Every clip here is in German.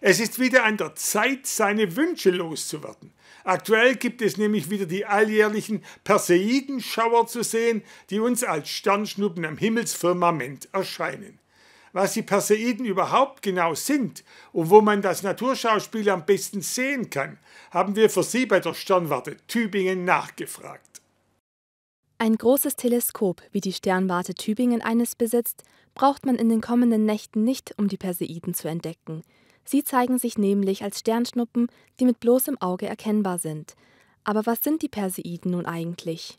Es ist wieder an der Zeit, seine Wünsche loszuwerden. Aktuell gibt es nämlich wieder die alljährlichen Perseidenschauer zu sehen, die uns als Sternschnuppen am Himmelsfirmament erscheinen. Was die Perseiden überhaupt genau sind und wo man das Naturschauspiel am besten sehen kann, haben wir für Sie bei der Sternwarte Tübingen nachgefragt. Ein großes Teleskop, wie die Sternwarte Tübingen eines besitzt, braucht man in den kommenden Nächten nicht, um die Perseiden zu entdecken. Sie zeigen sich nämlich als Sternschnuppen, die mit bloßem Auge erkennbar sind. Aber was sind die Perseiden nun eigentlich?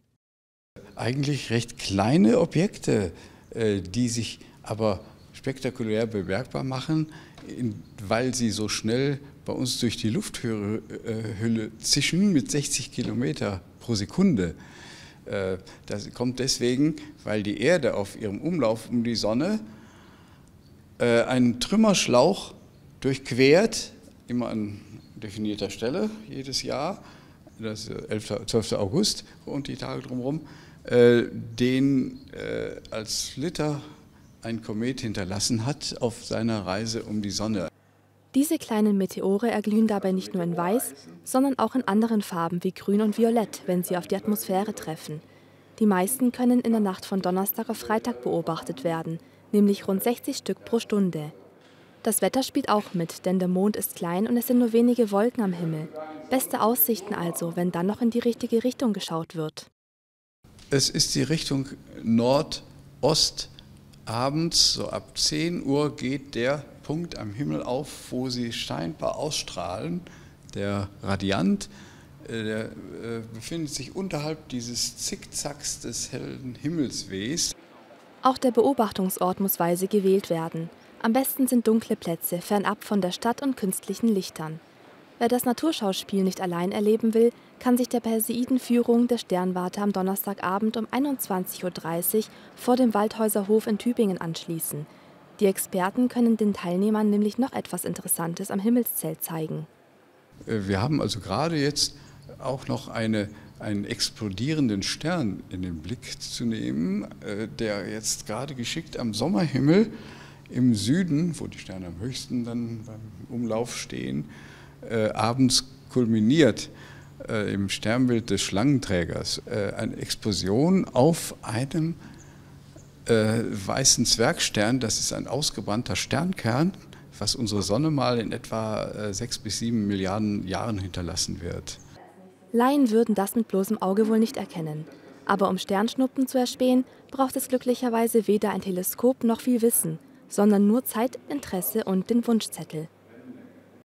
Eigentlich recht kleine Objekte, äh, die sich aber spektakulär bemerkbar machen, weil sie so schnell bei uns durch die Lufthülle äh, zischen mit 60 Kilometer pro Sekunde. Äh, das kommt deswegen, weil die Erde auf ihrem Umlauf um die Sonne einen Trümmerschlauch durchquert, immer an definierter Stelle jedes Jahr, das ist 11. 12. August und die Tage drumherum, äh, den als Liter ein Komet hinterlassen hat auf seiner Reise um die Sonne. Diese kleinen Meteore erglühen dabei nicht nur in Weiß, sondern auch in anderen Farben wie Grün und Violett, wenn sie auf die Atmosphäre treffen. Die meisten können in der Nacht von Donnerstag auf Freitag beobachtet werden, nämlich rund 60 Stück pro Stunde. Das Wetter spielt auch mit, denn der Mond ist klein und es sind nur wenige Wolken am Himmel. Beste Aussichten also, wenn dann noch in die richtige Richtung geschaut wird. Es ist die Richtung Nordost. Abends, so ab 10 Uhr, geht der Punkt am Himmel auf, wo sie scheinbar ausstrahlen, der Radiant, äh, der äh, befindet sich unterhalb dieses Zickzacks des hellen Himmelswehs. Auch der Beobachtungsort muss weise gewählt werden. Am besten sind dunkle Plätze, fernab von der Stadt und künstlichen Lichtern. Wer das Naturschauspiel nicht allein erleben will, kann sich der Perseidenführung der Sternwarte am Donnerstagabend um 21.30 Uhr vor dem Waldhäuserhof in Tübingen anschließen. Die Experten können den Teilnehmern nämlich noch etwas Interessantes am Himmelszelt zeigen. Äh, wir haben also gerade jetzt auch noch eine, einen explodierenden Stern in den Blick zu nehmen, äh, der jetzt gerade geschickt am Sommerhimmel im Süden, wo die Sterne am höchsten dann beim Umlauf stehen, äh, abends kulminiert im Sternbild des Schlangenträgers. Eine Explosion auf einem äh, weißen Zwergstern, das ist ein ausgebrannter Sternkern, was unsere Sonne mal in etwa äh, sechs bis sieben Milliarden Jahren hinterlassen wird. Laien würden das mit bloßem Auge wohl nicht erkennen. Aber um Sternschnuppen zu erspähen, braucht es glücklicherweise weder ein Teleskop noch viel Wissen, sondern nur Zeit, Interesse und den Wunschzettel.